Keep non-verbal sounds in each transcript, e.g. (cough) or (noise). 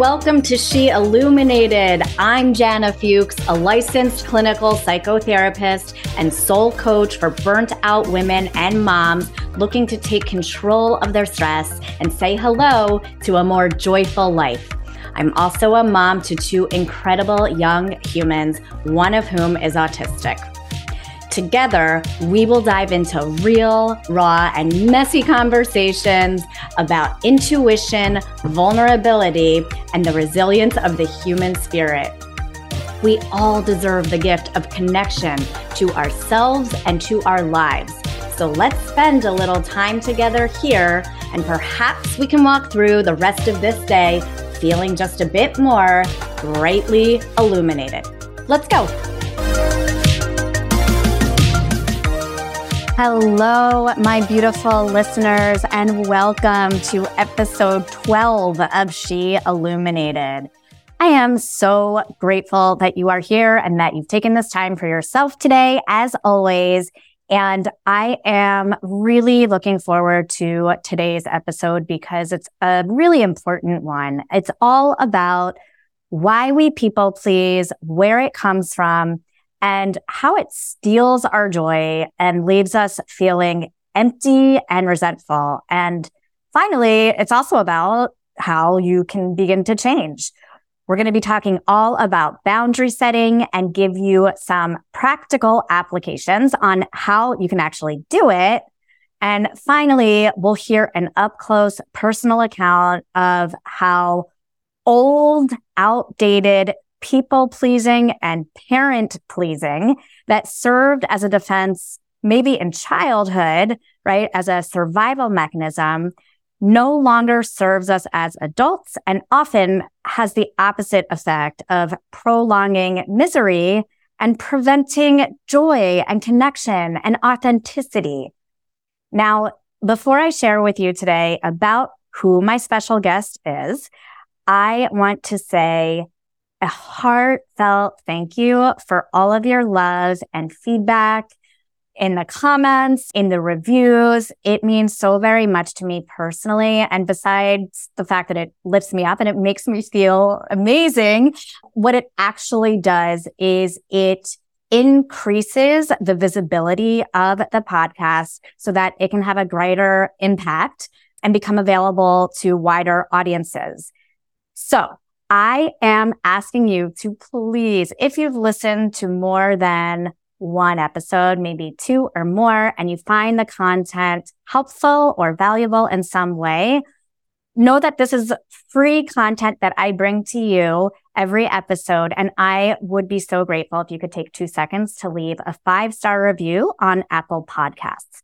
welcome to She Illuminated. I'm Jana Fuchs, a licensed clinical psychotherapist and soul coach for burnt out women and moms looking to take control of their stress and say hello to a more joyful life. I'm also a mom to two incredible young humans, one of whom is autistic. Together, we will dive into real, raw, and messy conversations about intuition, vulnerability, and the resilience of the human spirit. We all deserve the gift of connection to ourselves and to our lives. So let's spend a little time together here, and perhaps we can walk through the rest of this day feeling just a bit more brightly illuminated. Let's go. Hello, my beautiful listeners, and welcome to episode 12 of She Illuminated. I am so grateful that you are here and that you've taken this time for yourself today, as always. And I am really looking forward to today's episode because it's a really important one. It's all about why we people please, where it comes from, and how it steals our joy and leaves us feeling empty and resentful. And finally, it's also about how you can begin to change. We're going to be talking all about boundary setting and give you some practical applications on how you can actually do it. And finally, we'll hear an up close personal account of how old, outdated people pleasing and parent pleasing that served as a defense, maybe in childhood, right? As a survival mechanism no longer serves us as adults and often has the opposite effect of prolonging misery and preventing joy and connection and authenticity. Now, before I share with you today about who my special guest is, I want to say a heartfelt thank you for all of your love and feedback in the comments, in the reviews. It means so very much to me personally. And besides the fact that it lifts me up and it makes me feel amazing, what it actually does is it increases the visibility of the podcast so that it can have a greater impact and become available to wider audiences. So I am asking you to please, if you've listened to more than one episode, maybe two or more, and you find the content helpful or valuable in some way, know that this is free content that I bring to you every episode. And I would be so grateful if you could take two seconds to leave a five star review on Apple Podcasts.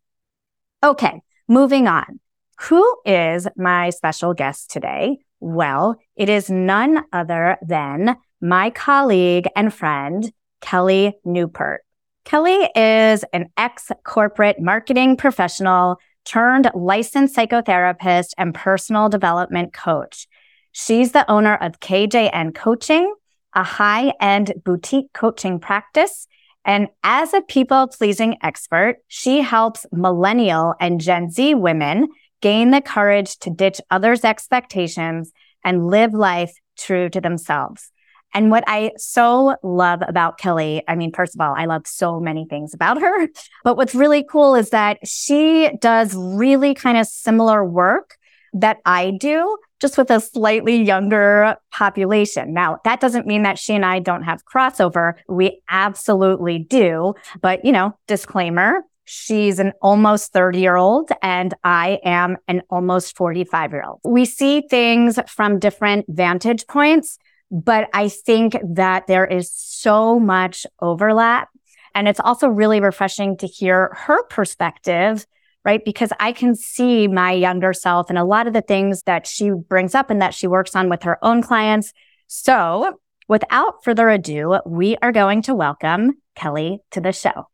Okay, moving on. Who is my special guest today? Well, it is none other than my colleague and friend, Kelly Neupert. Kelly is an ex corporate marketing professional turned licensed psychotherapist and personal development coach. She's the owner of KJN Coaching, a high end boutique coaching practice. And as a people pleasing expert, she helps millennial and Gen Z women gain the courage to ditch others' expectations and live life true to themselves. And what I so love about Kelly, I mean, first of all, I love so many things about her, (laughs) but what's really cool is that she does really kind of similar work that I do, just with a slightly younger population. Now, that doesn't mean that she and I don't have crossover. We absolutely do. But, you know, disclaimer, She's an almost 30 year old and I am an almost 45 year old. We see things from different vantage points, but I think that there is so much overlap. And it's also really refreshing to hear her perspective, right? Because I can see my younger self and a lot of the things that she brings up and that she works on with her own clients. So without further ado, we are going to welcome Kelly to the show.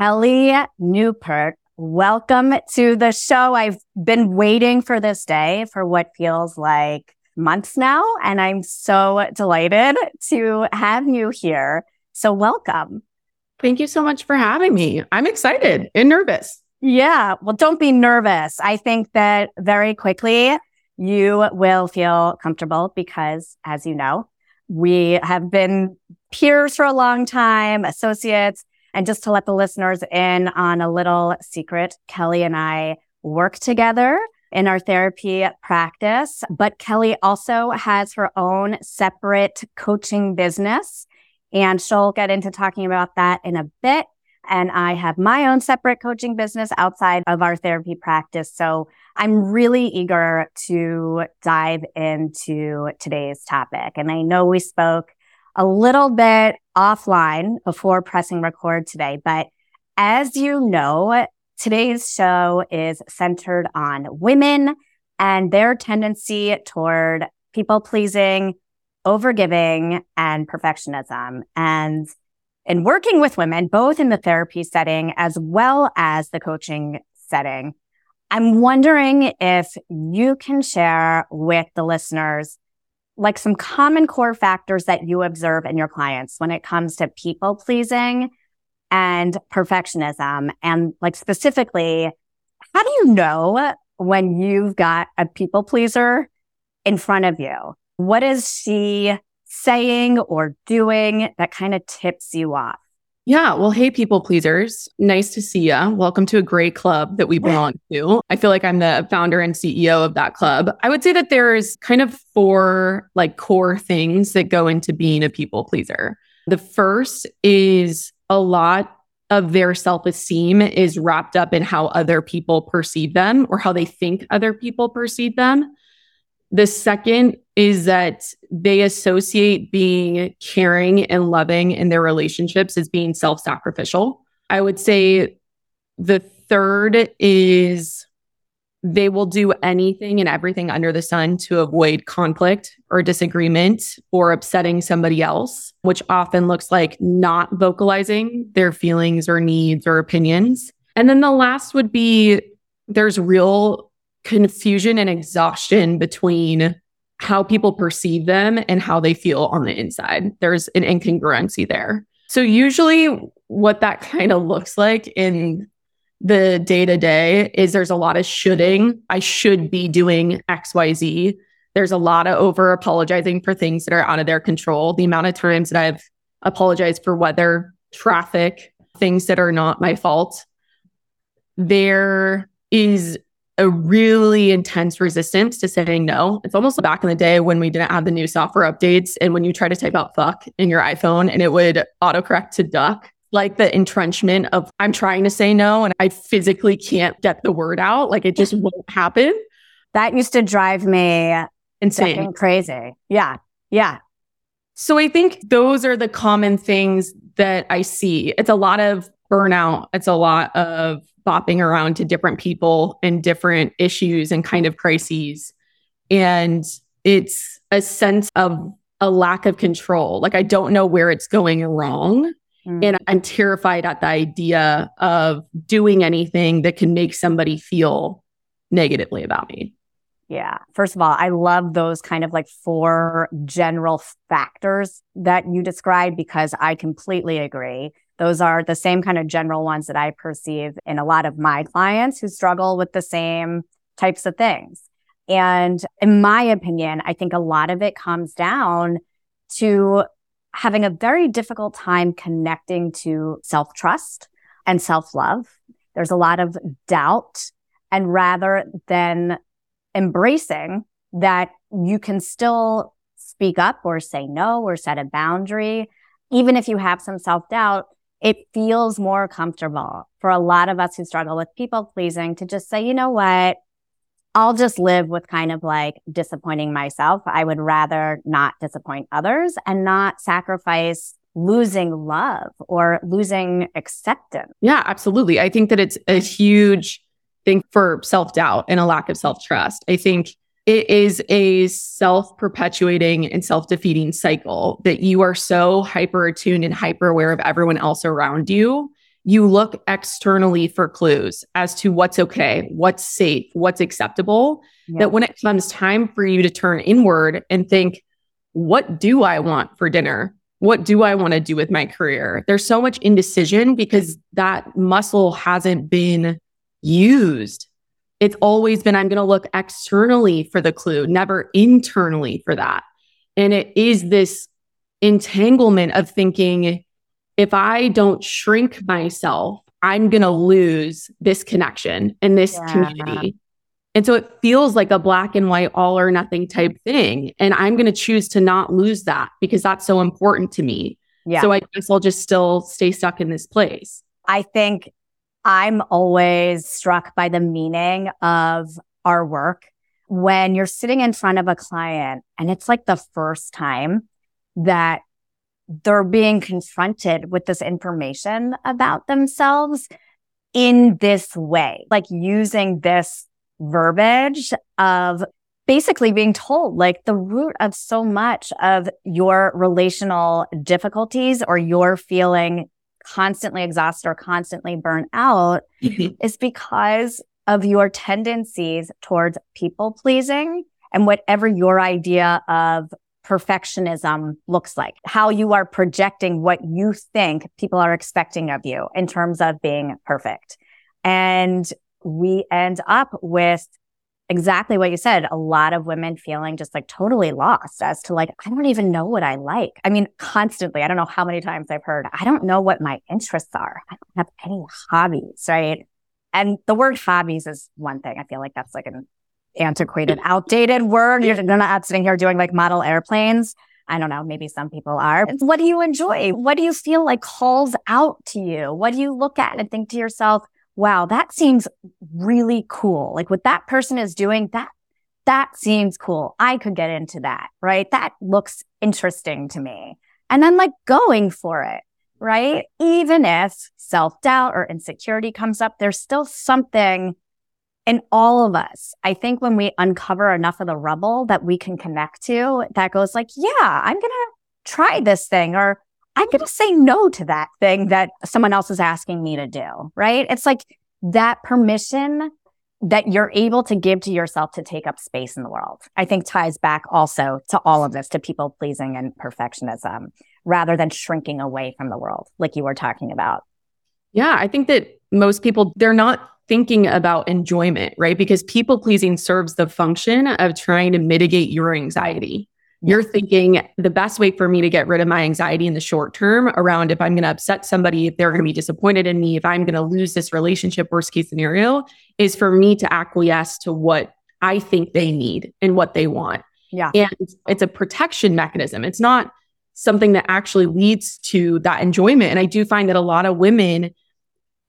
Kelly Neupert, welcome to the show. I've been waiting for this day for what feels like months now, and I'm so delighted to have you here. So, welcome. Thank you so much for having me. I'm excited and nervous. Yeah. Well, don't be nervous. I think that very quickly you will feel comfortable because, as you know, we have been peers for a long time, associates. And just to let the listeners in on a little secret, Kelly and I work together in our therapy practice, but Kelly also has her own separate coaching business. And she'll get into talking about that in a bit. And I have my own separate coaching business outside of our therapy practice. So I'm really eager to dive into today's topic. And I know we spoke a little bit offline before pressing record today, but as you know, today's show is centered on women and their tendency toward people pleasing, overgiving, and perfectionism. And in working with women, both in the therapy setting as well as the coaching setting, I'm wondering if you can share with the listeners like some common core factors that you observe in your clients when it comes to people pleasing and perfectionism. And like specifically, how do you know when you've got a people pleaser in front of you? What is she saying or doing that kind of tips you off? Yeah. Well, hey, people pleasers. Nice to see you. Welcome to a great club that we belong to. I feel like I'm the founder and CEO of that club. I would say that there's kind of four like core things that go into being a people pleaser. The first is a lot of their self esteem is wrapped up in how other people perceive them or how they think other people perceive them. The second is that they associate being caring and loving in their relationships as being self sacrificial. I would say the third is they will do anything and everything under the sun to avoid conflict or disagreement or upsetting somebody else, which often looks like not vocalizing their feelings or needs or opinions. And then the last would be there's real confusion and exhaustion between how people perceive them and how they feel on the inside. There's an incongruency there. So, usually, what that kind of looks like in the day to day is there's a lot of shoulding. I should be doing XYZ. There's a lot of over apologizing for things that are out of their control. The amount of times that I've apologized for weather, traffic, things that are not my fault. There is a really intense resistance to saying no. It's almost back in the day when we didn't have the new software updates and when you try to type out fuck in your iPhone and it would autocorrect to duck. Like the entrenchment of I'm trying to say no and I physically can't get the word out. Like it just won't happen. That used to drive me insane, crazy. Yeah. Yeah. So I think those are the common things that I see. It's a lot of burnout. It's a lot of bopping around to different people and different issues and kind of crises. And it's a sense of a lack of control. Like I don't know where it's going wrong. Mm. And I'm terrified at the idea of doing anything that can make somebody feel negatively about me. Yeah. First of all, I love those kind of like four general factors that you described because I completely agree. Those are the same kind of general ones that I perceive in a lot of my clients who struggle with the same types of things. And in my opinion, I think a lot of it comes down to having a very difficult time connecting to self trust and self love. There's a lot of doubt. And rather than embracing that you can still speak up or say no or set a boundary, even if you have some self doubt, it feels more comfortable for a lot of us who struggle with people pleasing to just say, you know what? I'll just live with kind of like disappointing myself. I would rather not disappoint others and not sacrifice losing love or losing acceptance. Yeah, absolutely. I think that it's a huge thing for self doubt and a lack of self trust. I think it is a self perpetuating and self defeating cycle that you are so hyper attuned and hyper aware of everyone else around you. You look externally for clues as to what's okay, what's safe, what's acceptable. Yeah. That when it comes time for you to turn inward and think, what do I want for dinner? What do I want to do with my career? There's so much indecision because that muscle hasn't been used it's always been I'm going to look externally for the clue, never internally for that. And it is this entanglement of thinking if I don't shrink myself, I'm going to lose this connection and this yeah. community. And so it feels like a black and white, all or nothing type thing. And I'm going to choose to not lose that because that's so important to me. Yeah. So I guess I'll just still stay stuck in this place. I think I'm always struck by the meaning of our work. When you're sitting in front of a client and it's like the first time that they're being confronted with this information about themselves in this way, like using this verbiage of basically being told like the root of so much of your relational difficulties or your feeling constantly exhausted or constantly burnt out mm-hmm. is because of your tendencies towards people pleasing and whatever your idea of perfectionism looks like, how you are projecting what you think people are expecting of you in terms of being perfect. And we end up with exactly what you said. A lot of women feeling just like totally lost as to like, I don't even know what I like. I mean, constantly, I don't know how many times I've heard, I don't know what my interests are. I don't have any hobbies, right? And the word hobbies is one thing. I feel like that's like an antiquated, (laughs) outdated word. You're not sitting here doing like model airplanes. I don't know. Maybe some people are. What do you enjoy? What do you feel like calls out to you? What do you look at and think to yourself, wow, that seems really cool. Like what that person is doing, that, that seems cool. I could get into that, right? That looks interesting to me. And then like going for it, right? Even if self doubt or insecurity comes up, there's still something in all of us. I think when we uncover enough of the rubble that we can connect to, that goes like, yeah, I'm going to try this thing or Going to say no to that thing that someone else is asking me to do, right? It's like that permission that you're able to give to yourself to take up space in the world. I think ties back also to all of this, to people pleasing and perfectionism rather than shrinking away from the world, like you were talking about. Yeah, I think that most people, they're not thinking about enjoyment, right? Because people pleasing serves the function of trying to mitigate your anxiety. You're thinking the best way for me to get rid of my anxiety in the short term around if I'm going to upset somebody, if they're going to be disappointed in me, if I'm going to lose this relationship, worst case scenario, is for me to acquiesce to what I think they need and what they want. Yeah. And it's a protection mechanism. It's not something that actually leads to that enjoyment. And I do find that a lot of women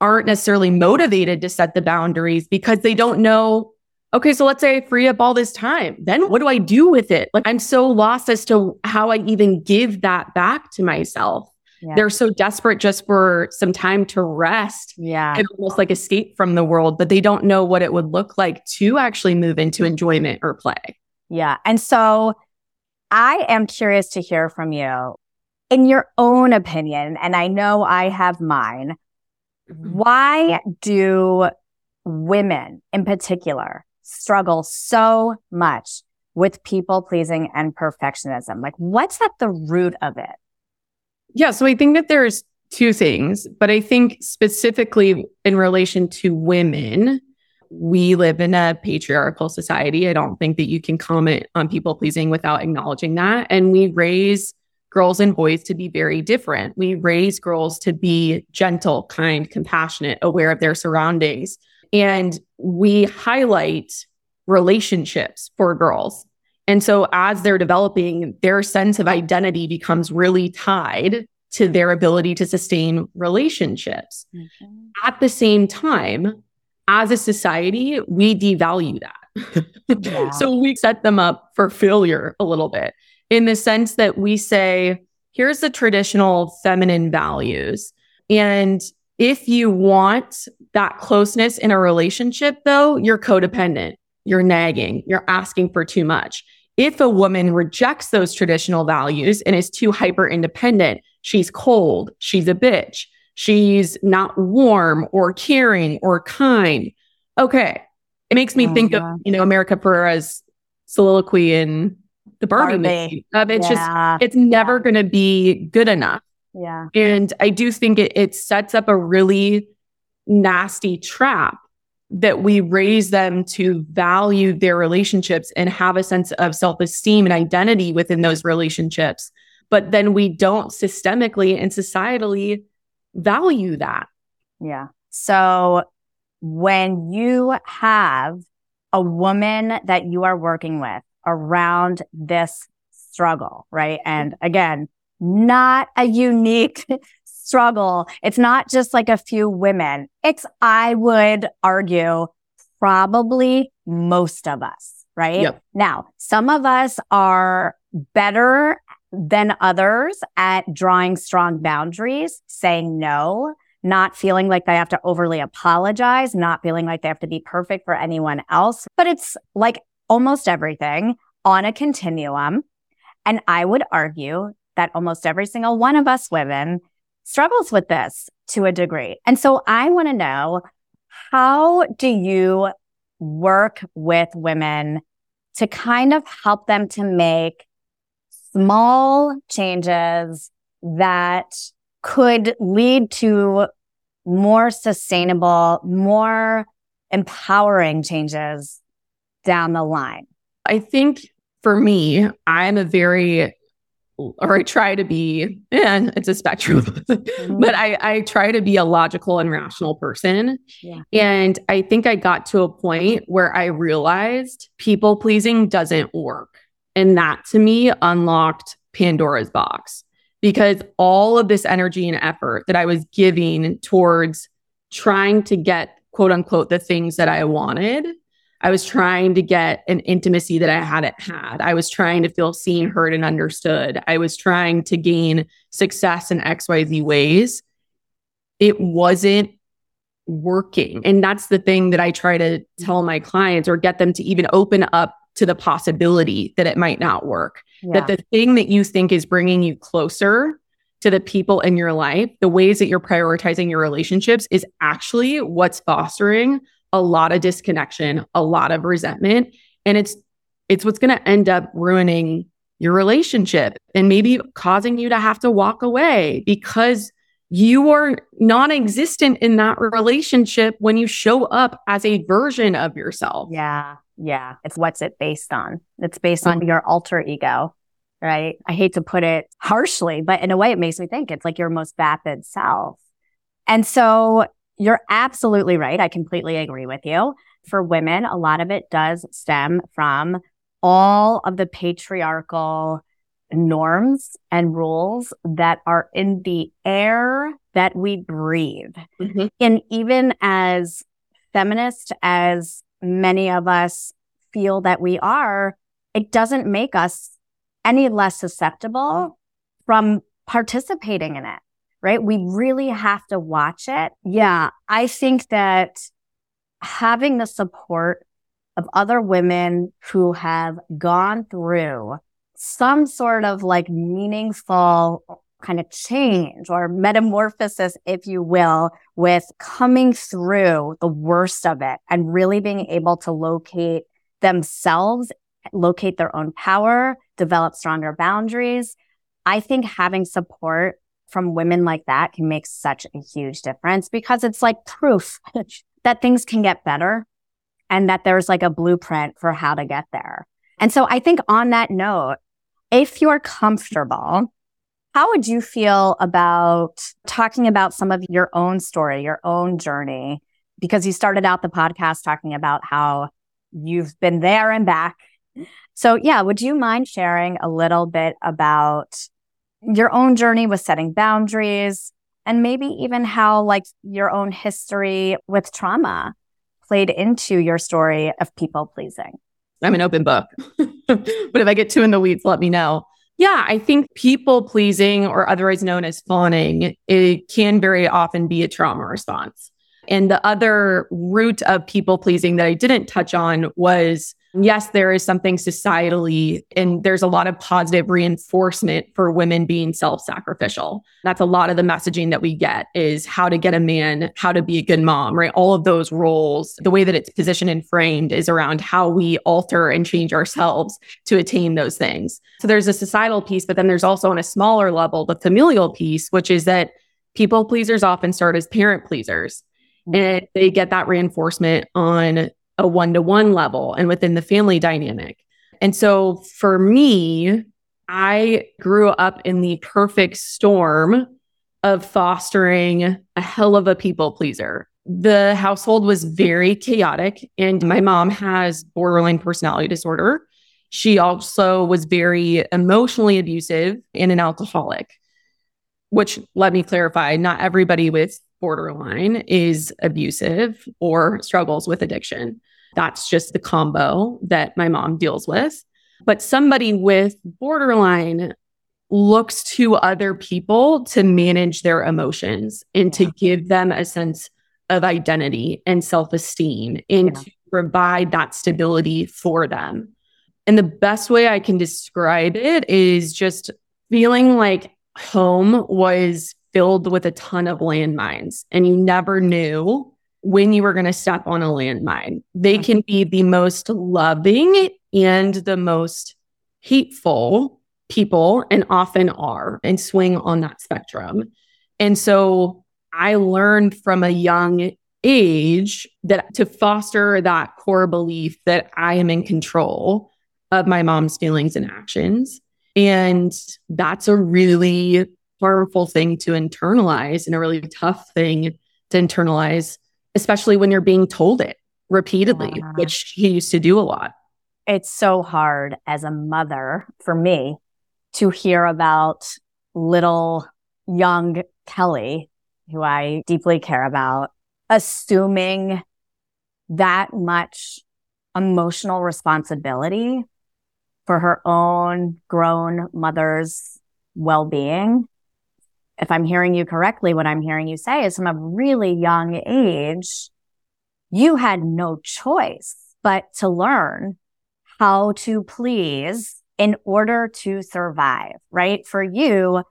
aren't necessarily motivated to set the boundaries because they don't know okay, so let's say I free up all this time. Then what do I do with it? Like I'm so lost as to how I even give that back to myself. Yeah. They're so desperate just for some time to rest. Yeah. And almost like escape from the world, but they don't know what it would look like to actually move into enjoyment or play. Yeah. And so I am curious to hear from you in your own opinion. And I know I have mine. Mm-hmm. Why do women in particular struggle so much with people pleasing and perfectionism? Like, what's at the root of it? Yeah. So I think that there's two things, but I think specifically in relation to women, we live in a patriarchal society. I don't think that you can comment on people pleasing without acknowledging that. And we raise girls and boys to be very different. We raise girls to be gentle, kind, compassionate, aware of their surroundings. And we highlight relationships for girls. And so as they're developing, their sense of identity becomes really tied to their ability to sustain relationships. Mm-hmm. At the same time, as a society, we devalue that. Yeah. (laughs) so we set them up for failure a little bit in the sense that we say, here's the traditional feminine values. And if you want that closeness in a relationship, though, you're codependent, you're nagging, you're asking for too much. If a woman rejects those traditional values and is too hyper independent, she's cold, she's a bitch, she's not warm or caring or kind. Okay. It makes me oh, think yeah. of, you know, America Ferrera's soliloquy in the Barbie, Barbie. movie. it's yeah. just, it's never yeah. going to be good enough. Yeah. And I do think it, it sets up a really nasty trap that we raise them to value their relationships and have a sense of self esteem and identity within those relationships. But then we don't systemically and societally value that. Yeah. So when you have a woman that you are working with around this struggle, right? And again, not a unique (laughs) struggle. It's not just like a few women. It's, I would argue, probably most of us, right? Yep. Now, some of us are better than others at drawing strong boundaries, saying no, not feeling like they have to overly apologize, not feeling like they have to be perfect for anyone else. But it's like almost everything on a continuum. And I would argue that almost every single one of us women struggles with this to a degree. And so I want to know how do you work with women to kind of help them to make small changes that could lead to more sustainable, more empowering changes down the line? I think for me, I'm a very or I try to be, and it's a spectrum, mm-hmm. (laughs) but I, I try to be a logical and rational person. Yeah. And I think I got to a point where I realized people pleasing doesn't work. And that to me unlocked Pandora's box because all of this energy and effort that I was giving towards trying to get quote unquote the things that I wanted, I was trying to get an intimacy that I hadn't had. I was trying to feel seen, heard, and understood. I was trying to gain success in XYZ ways. It wasn't working. And that's the thing that I try to tell my clients or get them to even open up to the possibility that it might not work. Yeah. That the thing that you think is bringing you closer to the people in your life, the ways that you're prioritizing your relationships is actually what's fostering a lot of disconnection, a lot of resentment, and it's it's what's going to end up ruining your relationship and maybe causing you to have to walk away because you are non-existent in that relationship when you show up as a version of yourself. Yeah. Yeah. It's what's it based on? It's based on mm-hmm. your alter ego, right? I hate to put it harshly, but in a way it makes me think it's like your most vapid self. And so you're absolutely right. I completely agree with you. For women, a lot of it does stem from all of the patriarchal norms and rules that are in the air that we breathe. Mm-hmm. And even as feminist as many of us feel that we are, it doesn't make us any less susceptible from participating in it right? We really have to watch it. Yeah. I think that having the support of other women who have gone through some sort of like meaningful kind of change or metamorphosis, if you will, with coming through the worst of it and really being able to locate themselves, locate their own power, develop stronger boundaries. I think having support from women like that can make such a huge difference because it's like proof (laughs) that things can get better and that there's like a blueprint for how to get there. And so I think on that note, if you're comfortable, how would you feel about talking about some of your own story, your own journey? Because you started out the podcast talking about how you've been there and back. So, yeah, would you mind sharing a little bit about your own journey with setting boundaries and maybe even how like your own history with trauma played into your story of people pleasing. I'm an open book. (laughs) but if I get too in the weeds, let me know. Yeah, I think people pleasing or otherwise known as fawning, it can very often be a trauma response. And the other root of people pleasing that I didn't touch on was yes, there is something societally, and there's a lot of positive reinforcement for women being self sacrificial. That's a lot of the messaging that we get is how to get a man, how to be a good mom, right? All of those roles, the way that it's positioned and framed is around how we alter and change ourselves to attain those things. So there's a societal piece, but then there's also on a smaller level, the familial piece, which is that people pleasers often start as parent pleasers. Mm-hmm. and they get that reinforcement on a one to one level and within the family dynamic. And so for me, I grew up in the perfect storm of fostering a hell of a people pleaser. The household was very chaotic, and my mom has borderline personality disorder. She also was very emotionally abusive and an alcoholic, which let me clarify not everybody with borderline is abusive or struggles with addiction. That's just the combo that my mom deals with. But somebody with borderline looks to other people to manage their emotions and to give them a sense of identity and self esteem and yeah. to provide that stability for them. And the best way I can describe it is just feeling like home was filled with a ton of landmines and you never knew when you were going to step on a landmine. They mm-hmm. can be the most loving and the most hateful people and often are and swing on that spectrum. And so I learned from a young age that to foster that core belief that I am in control of my mom's feelings and actions. And that's a really harmful thing to internalize and a really tough thing to internalize, especially when you're being told it repeatedly, yeah. which he used to do a lot. It's so hard as a mother for me to hear about little young Kelly, who I deeply care about, assuming that much emotional responsibility for her own grown mother's well being if I'm hearing you correctly, what I'm hearing you say is from a really young age, you had no choice but to learn how to please in order to survive, right? For you,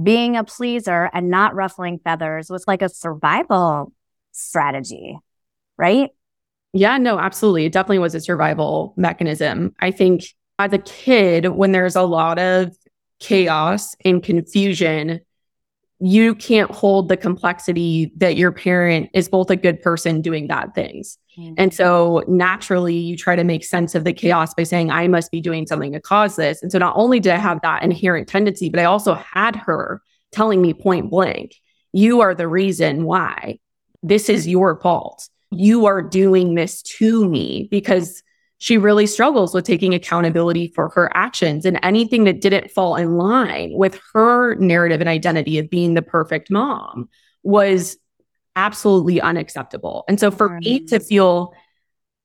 being a pleaser and not ruffling feathers was like a survival strategy, right? Yeah, no, absolutely. It definitely was a survival mechanism. I think as a kid, when there's a lot of chaos and confusion, you can't hold the complexity that your parent is both a good person doing bad things. Mm-hmm. And so naturally, you try to make sense of the chaos by saying, I must be doing something to cause this. And so not only did I have that inherent tendency, but I also had her telling me point blank, you are the reason why this is your fault. You are doing this to me because she really struggles with taking accountability for her actions and anything that didn't fall in line with her narrative and identity of being the perfect mom was absolutely unacceptable. And so for me to feel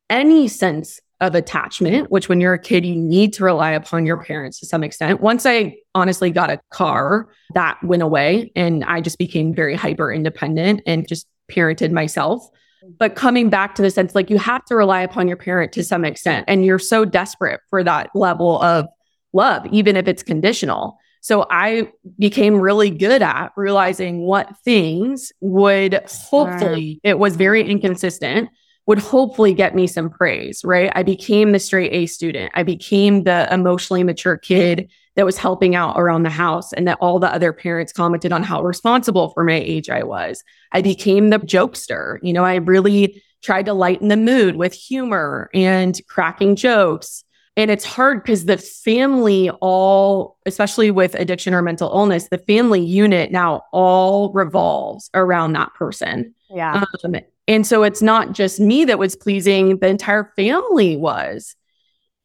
any sense of attachment, which when you're a kid, you need to rely upon your parents to some extent. Once I honestly got a car, that went away and I just became very hyper independent and just parented myself. But coming back to the sense, like you have to rely upon your parent to some extent, and you're so desperate for that level of love, even if it's conditional. So I became really good at realizing what things would hopefully, it was very inconsistent, would hopefully get me some praise, right? I became the straight A student. I became the emotionally mature kid that was helping out around the house and that all the other parents commented on how responsible for my age I was. I became the jokester. You know, I really tried to lighten the mood with humor and cracking jokes. And it's hard because the family all, especially with addiction or mental illness, the family unit now all revolves around that person. Yeah. Um, and so it's not just me that was pleasing, the entire family was.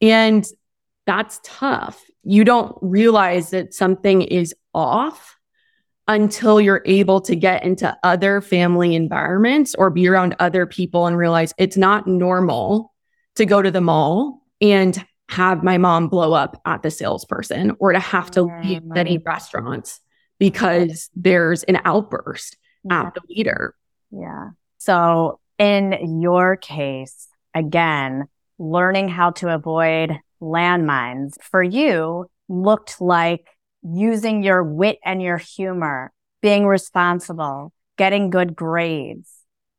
And that's tough you don't realize that something is off until you're able to get into other family environments or be around other people and realize it's not normal to go to the mall and have my mom blow up at the salesperson or to have to yeah, leave many restaurants because there's an outburst yeah. at the leader. Yeah. So in your case, again, learning how to avoid landmines for you looked like using your wit and your humor, being responsible, getting good grades,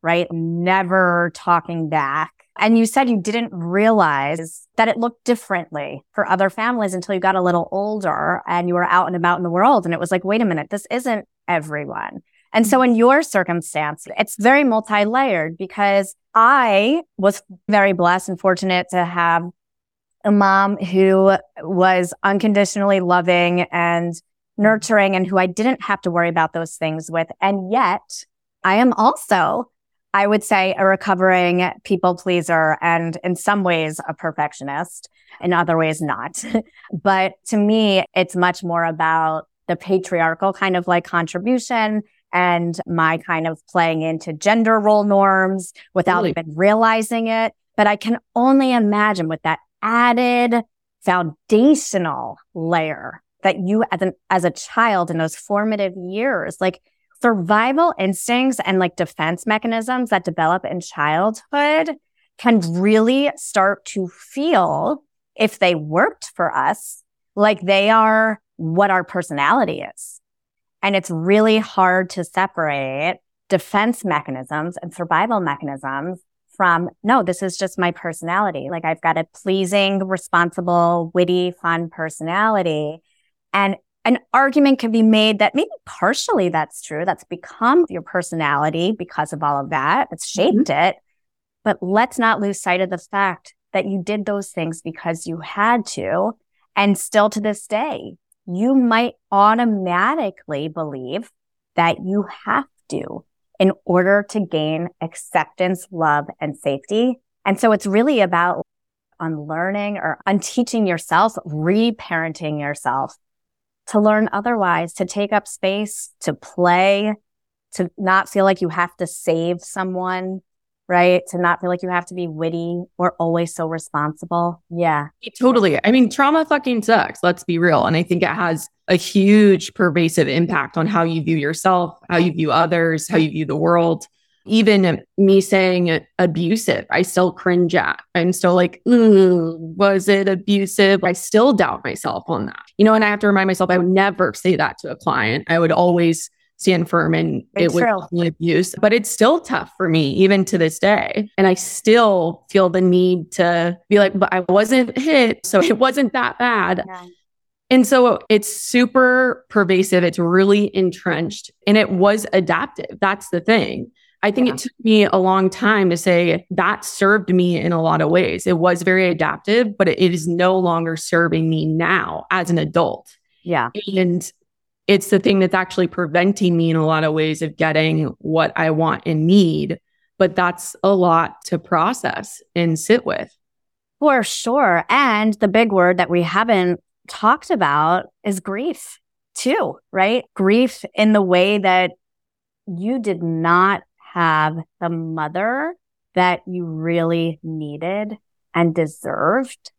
right? Never talking back. And you said you didn't realize that it looked differently for other families until you got a little older and you were out and about in the world. And it was like, wait a minute, this isn't everyone. And so in your circumstance, it's very multi-layered because I was very blessed and fortunate to have a mom who was unconditionally loving and nurturing and who I didn't have to worry about those things with. And yet I am also, I would say, a recovering people pleaser and in some ways a perfectionist, in other ways not. (laughs) but to me, it's much more about the patriarchal kind of like contribution and my kind of playing into gender role norms without really? even realizing it. But I can only imagine with that added foundational layer that you as an, as a child in those formative years, like survival instincts and like defense mechanisms that develop in childhood can really start to feel if they worked for us, like they are what our personality is. And it's really hard to separate defense mechanisms and survival mechanisms from, no, this is just my personality. Like I've got a pleasing, responsible, witty, fun personality. And an argument can be made that maybe partially that's true. That's become your personality because of all of that. It's shaped mm-hmm. it. But let's not lose sight of the fact that you did those things because you had to. And still to this day, you might automatically believe that you have to in order to gain acceptance, love, and safety. And so it's really about unlearning or unteaching yourself, reparenting yourself to learn otherwise, to take up space, to play, to not feel like you have to save someone, right? To not feel like you have to be witty or always so responsible. Yeah. Totally. I mean, trauma fucking sucks. Let's be real. And I think it has a huge pervasive impact on how you view yourself, how you view others, how you view the world. Even me saying abusive, I still cringe at. I'm still like, was it abusive? I still doubt myself on that. You know, and I have to remind myself I would never say that to a client. I would always stand firm and it was abuse. But it's still tough for me, even to this day. And I still feel the need to be like, but I wasn't hit. So it wasn't that bad. Yeah. And so it's super pervasive. It's really entrenched and it was adaptive. That's the thing. I think yeah. it took me a long time to say that served me in a lot of ways. It was very adaptive, but it is no longer serving me now as an adult. Yeah. And it's the thing that's actually preventing me in a lot of ways of getting what I want and need. But that's a lot to process and sit with. For sure. And the big word that we haven't talked about is grief, too, right? Grief in the way that you did not have the mother that you really needed and deserved.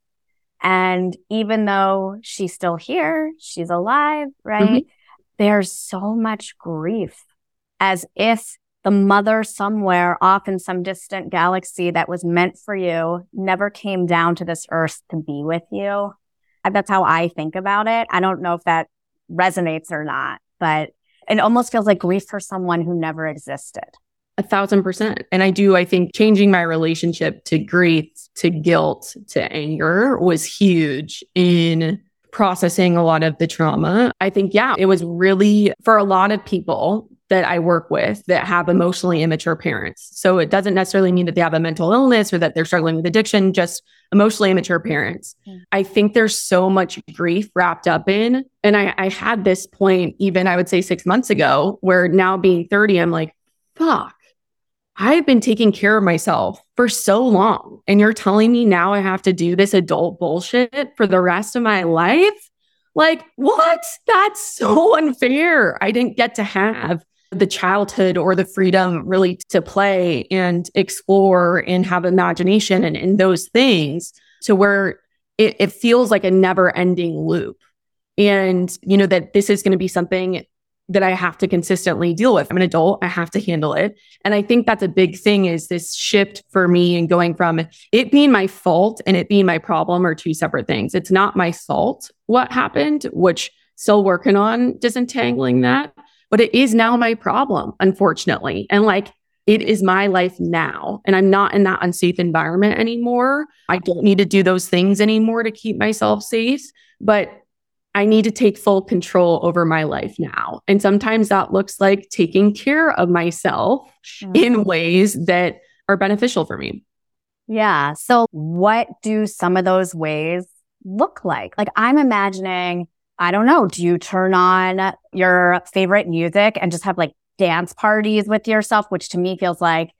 And even though she's still here, she's alive, right? Mm-hmm there's so much grief as if the mother somewhere off in some distant galaxy that was meant for you never came down to this earth to be with you. Uh, that's how I think about it. I don't know if that resonates or not, but it almost feels like grief for someone who never existed. A thousand percent. And I do, I think changing my relationship to grief, to guilt, to anger was huge in processing a lot of the trauma. I think, yeah, it was really for a lot of people that I work with that have emotionally immature parents. So it doesn't necessarily mean that they have a mental illness or that they're struggling with addiction, just emotionally immature parents. Mm. I think there's so much grief wrapped up in. And I, I had this point, even I would say six months ago, where now being 30, I'm like, fuck, I've been taking care of myself for so long. And you're telling me now I have to do this adult bullshit for the rest of my life? Like, what? That's so (laughs) unfair. I didn't get to have the childhood or the freedom really to play and explore and have imagination and, and those things to where it, it feels like a never ending loop. And, you know, that this is going to be something that I have to consistently deal with. I'm an adult. I have to handle it. And I think that's a big thing is this shift for me and going from it being my fault and it being my problem are two separate things. It's not my fault what happened, which still working on disentangling that, but it is now my problem, unfortunately. And like, it is my life now. And I'm not in that unsafe environment anymore. I don't need to do those things anymore to keep myself safe. But I need to take full control over my life now. And sometimes that looks like taking care of myself mm-hmm. in ways that are beneficial for me. Yeah. So, what do some of those ways look like? Like, I'm imagining, I don't know, do you turn on your favorite music and just have like dance parties with yourself, which to me feels like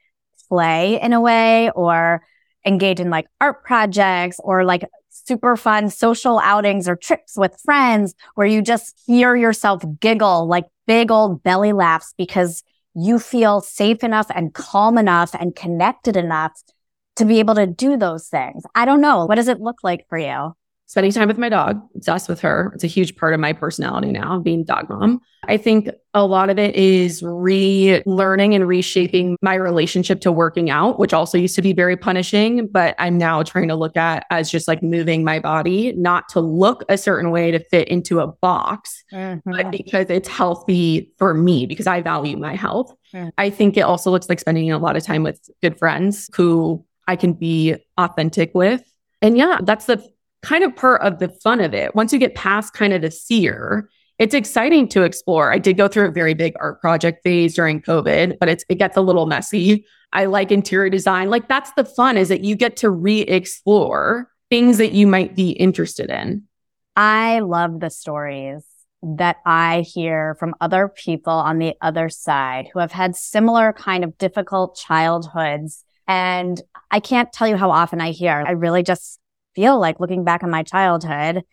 play in a way, or engage in like art projects or like super fun social outings or trips with friends where you just hear yourself giggle like big old belly laughs because you feel safe enough and calm enough and connected enough to be able to do those things. I don't know. What does it look like for you? Spending time with my dog, obsessed with her. It's a huge part of my personality now, being dog mom. I think a lot of it is relearning and reshaping my relationship to working out, which also used to be very punishing, but I'm now trying to look at as just like moving my body, not to look a certain way to fit into a box, mm-hmm. but because it's healthy for me, because I value my health. Mm-hmm. I think it also looks like spending a lot of time with good friends who I can be authentic with. And yeah, that's the kind of part of the fun of it. Once you get past kind of the seer, it's exciting to explore. I did go through a very big art project phase during COVID, but it's it gets a little messy. I like interior design. Like that's the fun is that you get to re-explore things that you might be interested in. I love the stories that I hear from other people on the other side who have had similar kind of difficult childhoods. And I can't tell you how often I hear, I really just feel like looking back on my childhood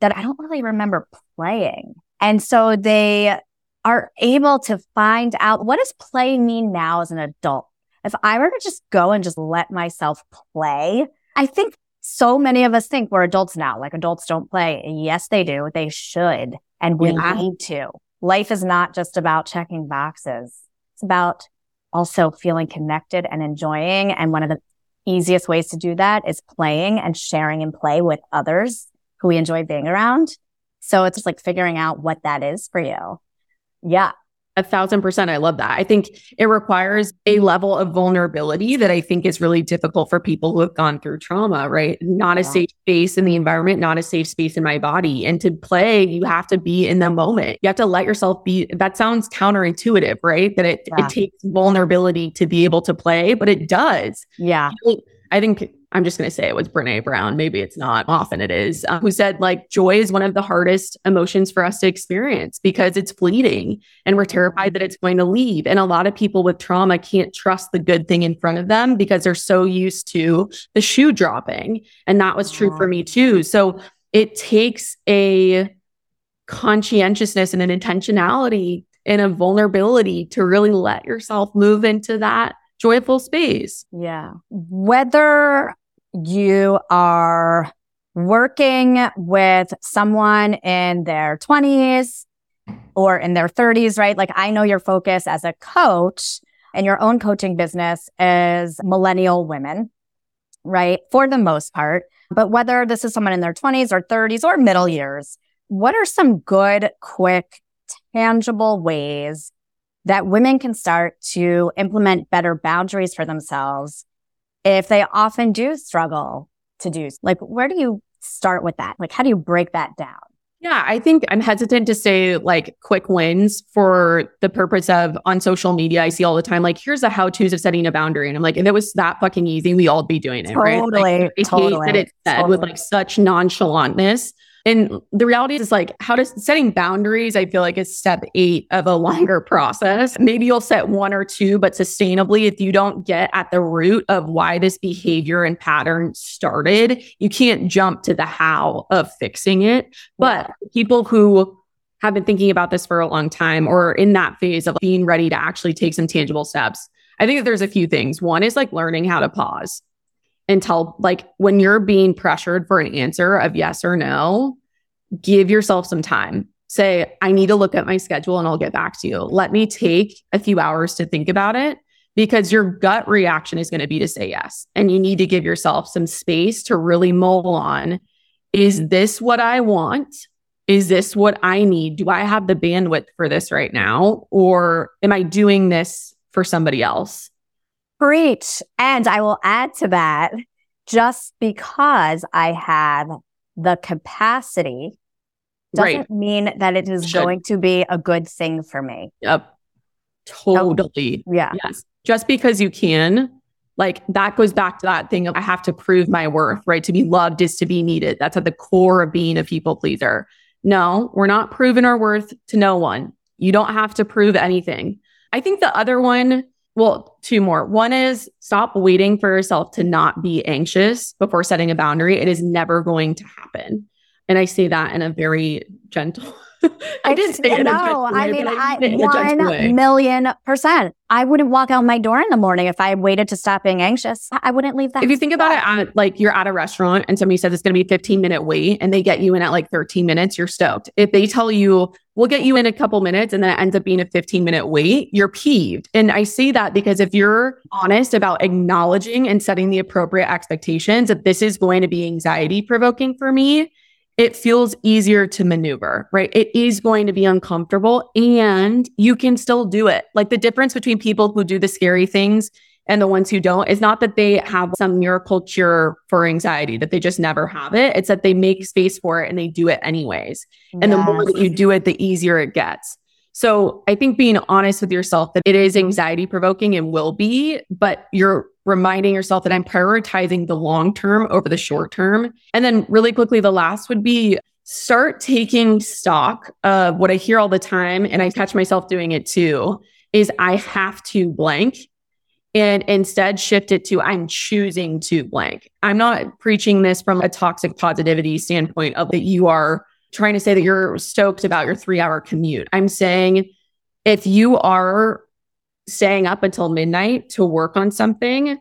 that I don't really remember playing. And so they are able to find out what does play mean now as an adult? If I were to just go and just let myself play, I think so many of us think we're adults now, like adults don't play. Yes, they do. They should. And we yeah. need to. Life is not just about checking boxes. It's about also feeling connected and enjoying. And one of the easiest ways to do that is playing and sharing and play with others who we enjoy being around. So it's just like figuring out what that is for you. Yeah. A thousand percent. I love that. I think it requires a level of vulnerability that I think is really difficult for people who have gone through trauma, right? Not a safe space in the environment, not a safe space in my body. And to play, you have to be in the moment. You have to let yourself be. That sounds counterintuitive, right? That it, yeah. it takes vulnerability to be able to play, but it does. Yeah. I think I'm just going to say it was Brene Brown. Maybe it's not. Often it is. Uh, who said like joy is one of the hardest emotions for us to experience because it's fleeting and we're terrified that it's going to leave. And a lot of people with trauma can't trust the good thing in front of them because they're so used to the shoe dropping. And that was true for me too. So it takes a conscientiousness and an intentionality and a vulnerability to really let yourself move into that joyful space. Yeah. Whether you are working with someone in their 20s or in their 30s, right? Like I know your focus as a coach and your own coaching business is millennial women, right? For the most part. But whether this is someone in their 20s or 30s or middle years, what are some good, quick, tangible ways that women can start to implement better boundaries for themselves if they often do struggle to do like where do you start with that like how do you break that down yeah, I think I'm hesitant to say like quick wins for the purpose of on social media. I see all the time, like, here's the how to's of setting a boundary. And I'm like, if it was that fucking easy, we all be doing it, totally, right? Like, I totally, hate that it's said totally. with like such nonchalantness. And the reality is like how does setting boundaries, I feel like is step eight of a longer process. Maybe you'll set one or two, but sustainably, if you don't get at the root of why this behavior and pattern started, you can't jump to the how of fixing it. But people who have been thinking about this for a long time or in that phase of being ready to actually take some tangible steps, I think that there's a few things. One is like learning how to pause until like when you're being pressured for an answer of yes or no, give yourself some time. Say, I need to look at my schedule and I'll get back to you. Let me take a few hours to think about it because your gut reaction is going to be to say yes. And you need to give yourself some space to really mull on is this what I want? Is this what I need? Do I have the bandwidth for this right now? Or am I doing this for somebody else? Preach. And I will add to that just because I have the capacity doesn't Right. mean that it is Should. going to be a good thing for me. Yep. Totally. Yeah. Yes. Just because you can, like that goes back to that thing of I have to prove my worth, right? To be loved is to be needed. That's at the core of being a people pleaser. No, we're not proving our worth to no one. You don't have to prove anything. I think the other one, well, two more. One is stop waiting for yourself to not be anxious before setting a boundary. It is never going to happen. And I say that in a very gentle. (laughs) I didn't (laughs) say it no. I mean, I, mean it in a gentle way. one million percent. I wouldn't walk out my door in the morning if I waited to stop being anxious. I wouldn't leave that. If you think about it, at, like you're at a restaurant and somebody says it's going to be 15 minute wait and they get you in at like 13 minutes, you're stoked. If they tell you we'll get you in a couple minutes and then it ends up being a 15 minute wait, you're peeved. And I say that because if you're honest about acknowledging and setting the appropriate expectations that this is going to be anxiety provoking for me, it feels easier to maneuver, right? It is going to be uncomfortable and you can still do it. Like the difference between people who do the scary things and the ones who don't is not that they have some miracle cure for anxiety, that they just never have it. It's that they make space for it and they do it anyways. And the more that you do it, the easier it gets. So I think being honest with yourself that it is anxiety provoking and will be, but you're reminding yourself that I'm prioritizing the long term over the short term. And then really quickly, the last would be start taking stock of what I hear all the time. And I catch myself doing it too is I have to blank and instead shift it to I'm choosing to blank. I'm not preaching this from a toxic positivity standpoint of that you are trying to say that you're stoked about your three hour commute. I'm saying if you are staying up until midnight to work on something,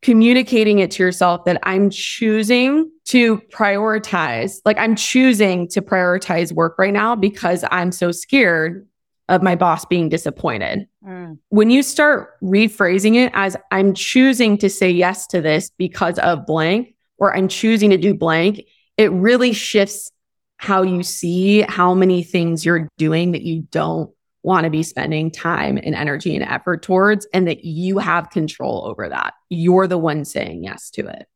communicating it to yourself that I'm choosing to prioritize, like I'm choosing to prioritize work right now because I'm so scared of my boss being disappointed. Mm. When you start rephrasing it as I'm choosing to say yes to this because of blank, or I'm choosing to do blank, it really shifts how you see how many things you're doing that you don't want to be spending time and energy and effort towards, and that you have control over that. You're the one saying yes to it.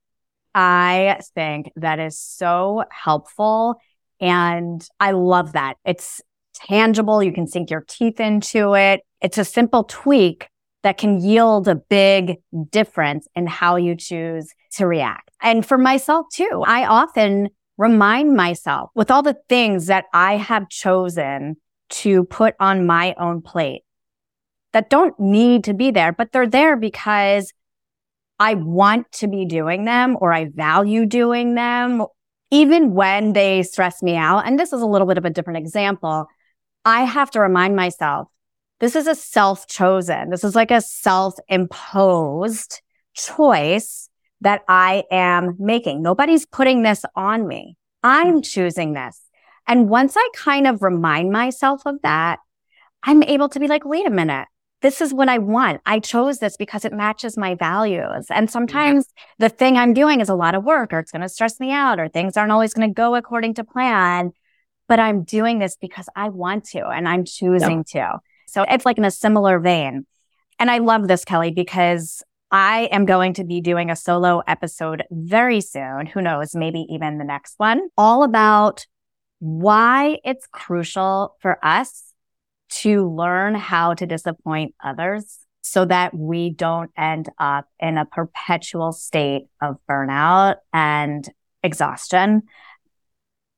I think that is so helpful. And I love that. It's tangible. You can sink your teeth into it. It's a simple tweak that can yield a big difference in how you choose to react. And for myself too, I often remind myself with all the things that I have chosen to put on my own plate that don't need to be there, but they're there because I want to be doing them or I value doing them, even when they stress me out. And this is a little bit of a different example. I have to remind myself this is a self chosen, this is like a self imposed choice that I am making. Nobody's putting this on me. I'm hmm. choosing this. And once I kind of remind myself of that, I'm able to be like, wait a minute. This is what I want. I chose this because it matches my values. And sometimes the thing I'm doing is a lot of work or it's going to stress me out or things aren't always going to go according to plan. But I'm doing this because I want to and I'm choosing to. So it's like in a similar vein. And I love this, Kelly, because I am going to be doing a solo episode very soon. Who knows? Maybe even the next one all about why it's crucial for us to learn how to disappoint others so that we don't end up in a perpetual state of burnout and exhaustion.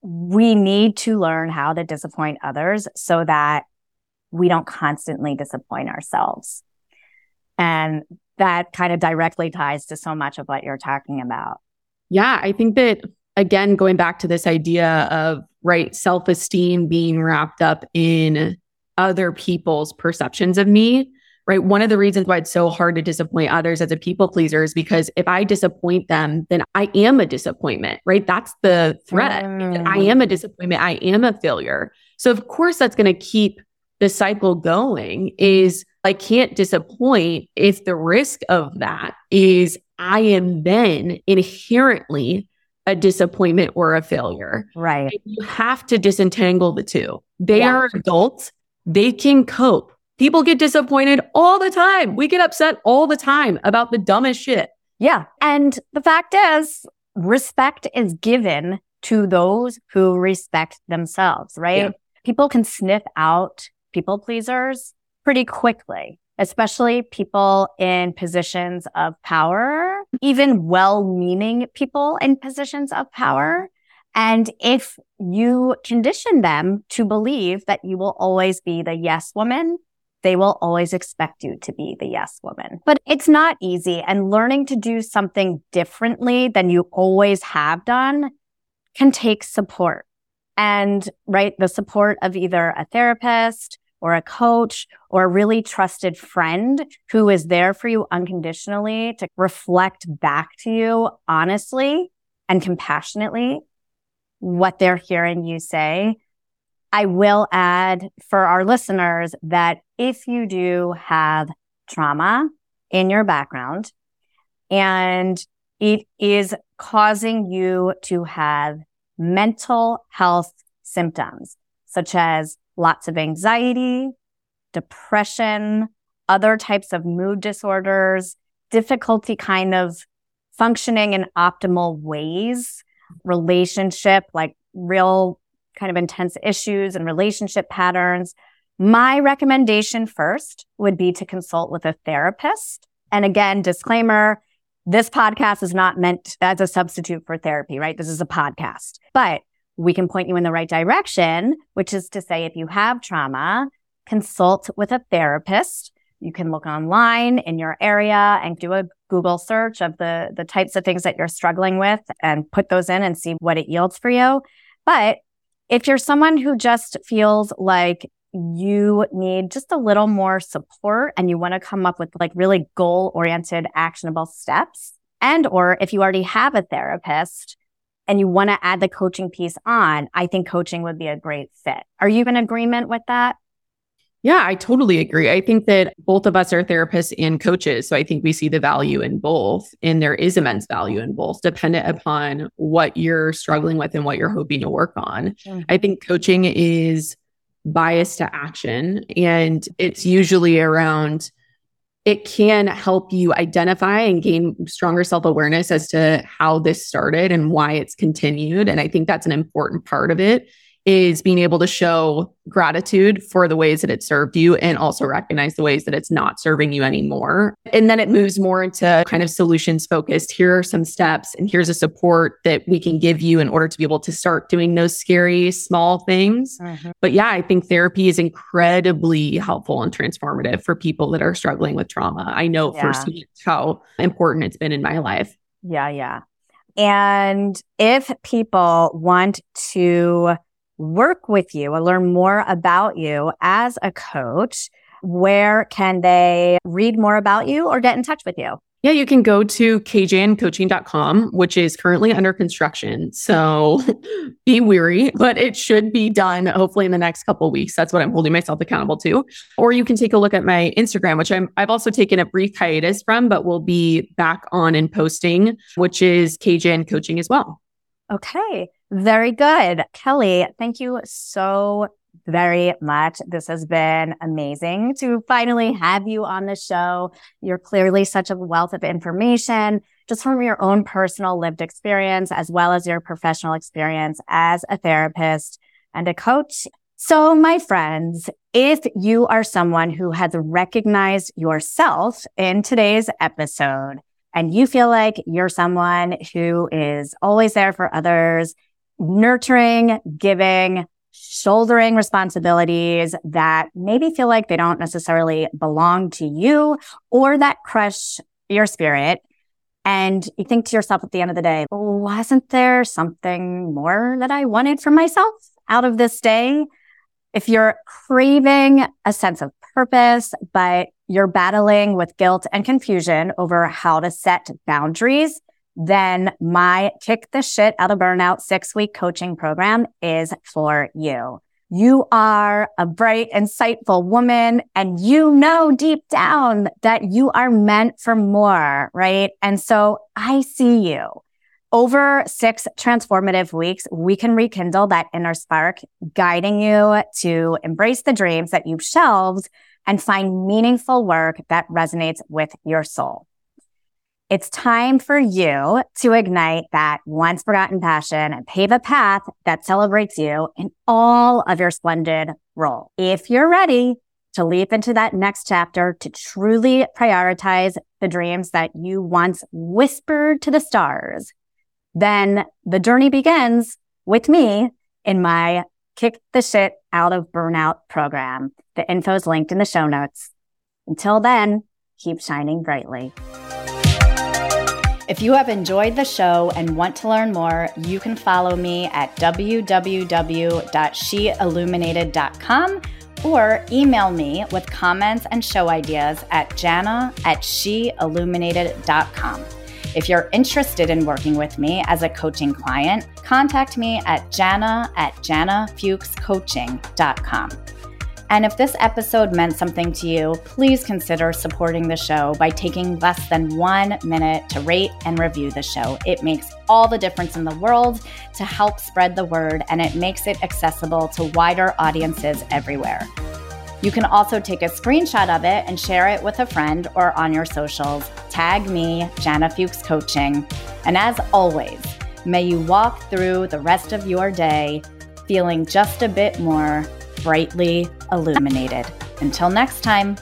We need to learn how to disappoint others so that we don't constantly disappoint ourselves. And that kind of directly ties to so much of what you're talking about. Yeah, I think that again, going back to this idea of right self esteem being wrapped up in other people's perceptions of me, right? One of the reasons why it's so hard to disappoint others as a people pleaser is because if I disappoint them, then I am a disappointment, right? That's the threat. Mm. I am a disappointment. I am a failure. So of course that's going to keep the cycle going is I can't disappoint if the risk of that is I am then inherently a disappointment or a failure. Right. And you have to disentangle the two. They Yeah. are adults. They can cope. People get disappointed all the time. We get upset all the time about the dumbest shit. Yeah. And the fact is, respect is given to those who respect themselves, right? Yeah. People can sniff out people pleasers pretty quickly, especially people in positions of power, even well meaning people in positions of power. And if you condition them to believe that you will always be the yes woman, they will always expect you to be the yes woman. But it's not easy. And learning to do something differently than you always have done can take support. And right, the support of either a therapist or a coach or a really trusted friend who is there for you unconditionally to reflect back to you honestly and compassionately what they're hearing you say. I will add for our listeners that if you do have trauma in your background and it is causing you to have mental health symptoms such as lots of anxiety, depression, other types of mood disorders, difficulty kind of functioning in optimal ways, relationship, like real kind of intense issues and relationship patterns. My recommendation first would be to consult with a therapist. And again, disclaimer, this podcast is not meant as a substitute for therapy, right? This is a podcast, but we can point you in the right direction, which is to say, if you have trauma, consult with a therapist. You can look online in your area and do a Google search of the, the types of things that you're struggling with and put those in and see what it yields for you. But if you're someone who just feels like you need just a little more support and you want to come up with like really goal oriented actionable steps and or if you already have a therapist and you want to add the coaching piece on i think coaching would be a great fit are you in agreement with that yeah, I totally agree. I think that both of us are therapists and coaches. So I think we see the value in both. And there is immense value in both, dependent upon what you're struggling with and what you're hoping to work on. Mm-hmm. I think coaching is bias to action. And it's usually around, it can help you identify and gain stronger self awareness as to how this started and why it's continued. And I think that's an important part of it is being able to show gratitude for the ways that it served you and also recognize the ways that it's not serving you anymore. And then it moves more into kind of solutions focused. Here are some steps, and here's a support that we can give you in order to be able to start doing those scary small things. Mm-hmm. But yeah, I think therapy is incredibly helpful and transformative for people that are struggling with trauma. I know yeah. firsthand how important it's been in my life. Yeah, yeah. And if people want to work with you or learn more about you as a coach, where can they read more about you or get in touch with you? Yeah, you can go to kjncoaching.com, which is currently under construction. So (laughs) be weary, but it should be done hopefully in the next couple weeks. That's what I'm holding myself accountable to. Or you can take a look at my Instagram, which I'm I've also taken a brief hiatus from, but we'll be back on and posting, which is KJN Coaching as well. Okay. Very good. Kelly, thank you so very much. This has been amazing to finally have you on the show. You're clearly such a wealth of information just from your own personal lived experience as well as your professional experience as a therapist and a coach. So my friends, if you are someone who has recognized yourself in today's episode and you feel like you're someone who is always there for others, nurturing, giving, shouldering responsibilities that maybe feel like they don't necessarily belong to you or that crush your spirit. And you think to yourself at the end of the day, wasn't there something more that I wanted for myself out of this day? If you're craving a sense of purpose, but you're battling with guilt and confusion over how to set boundaries, then my kick the shit out of burnout six week coaching program is for you. You are a bright, insightful woman and you know deep down that you are meant for more, right? And so I see you. Over six transformative weeks, we can rekindle that inner spark, guiding you to embrace the dreams that you've shelved and find meaningful work that resonates with your soul. It's time for you to ignite that once forgotten passion and pave a path that celebrates you in all of your splendid role. If you're ready to leap into that next chapter to truly prioritize the dreams that you once whispered to the stars, then the journey begins with me in my kick the shit out of burnout program. The info is linked in the show notes. Until then, keep shining brightly. If you have enjoyed the show and want to learn more, you can follow me at www.sheilluminated.com or email me with comments and show ideas at jana at sheilluminated.com. If you're interested in working with me as a coaching client, contact me at jana at janafuchscoaching.com. And if this episode meant something to you, please consider supporting the show by taking less than one minute to rate and review the show. It makes all the difference in the world to help spread the word, and it makes it accessible to wider audiences everywhere. You can also take a screenshot of it and share it with a friend or on your socials. Tag me, Jana Fuchs Coaching. And as always, may you walk through the rest of your day feeling just a bit more brightly illuminated. Until next time.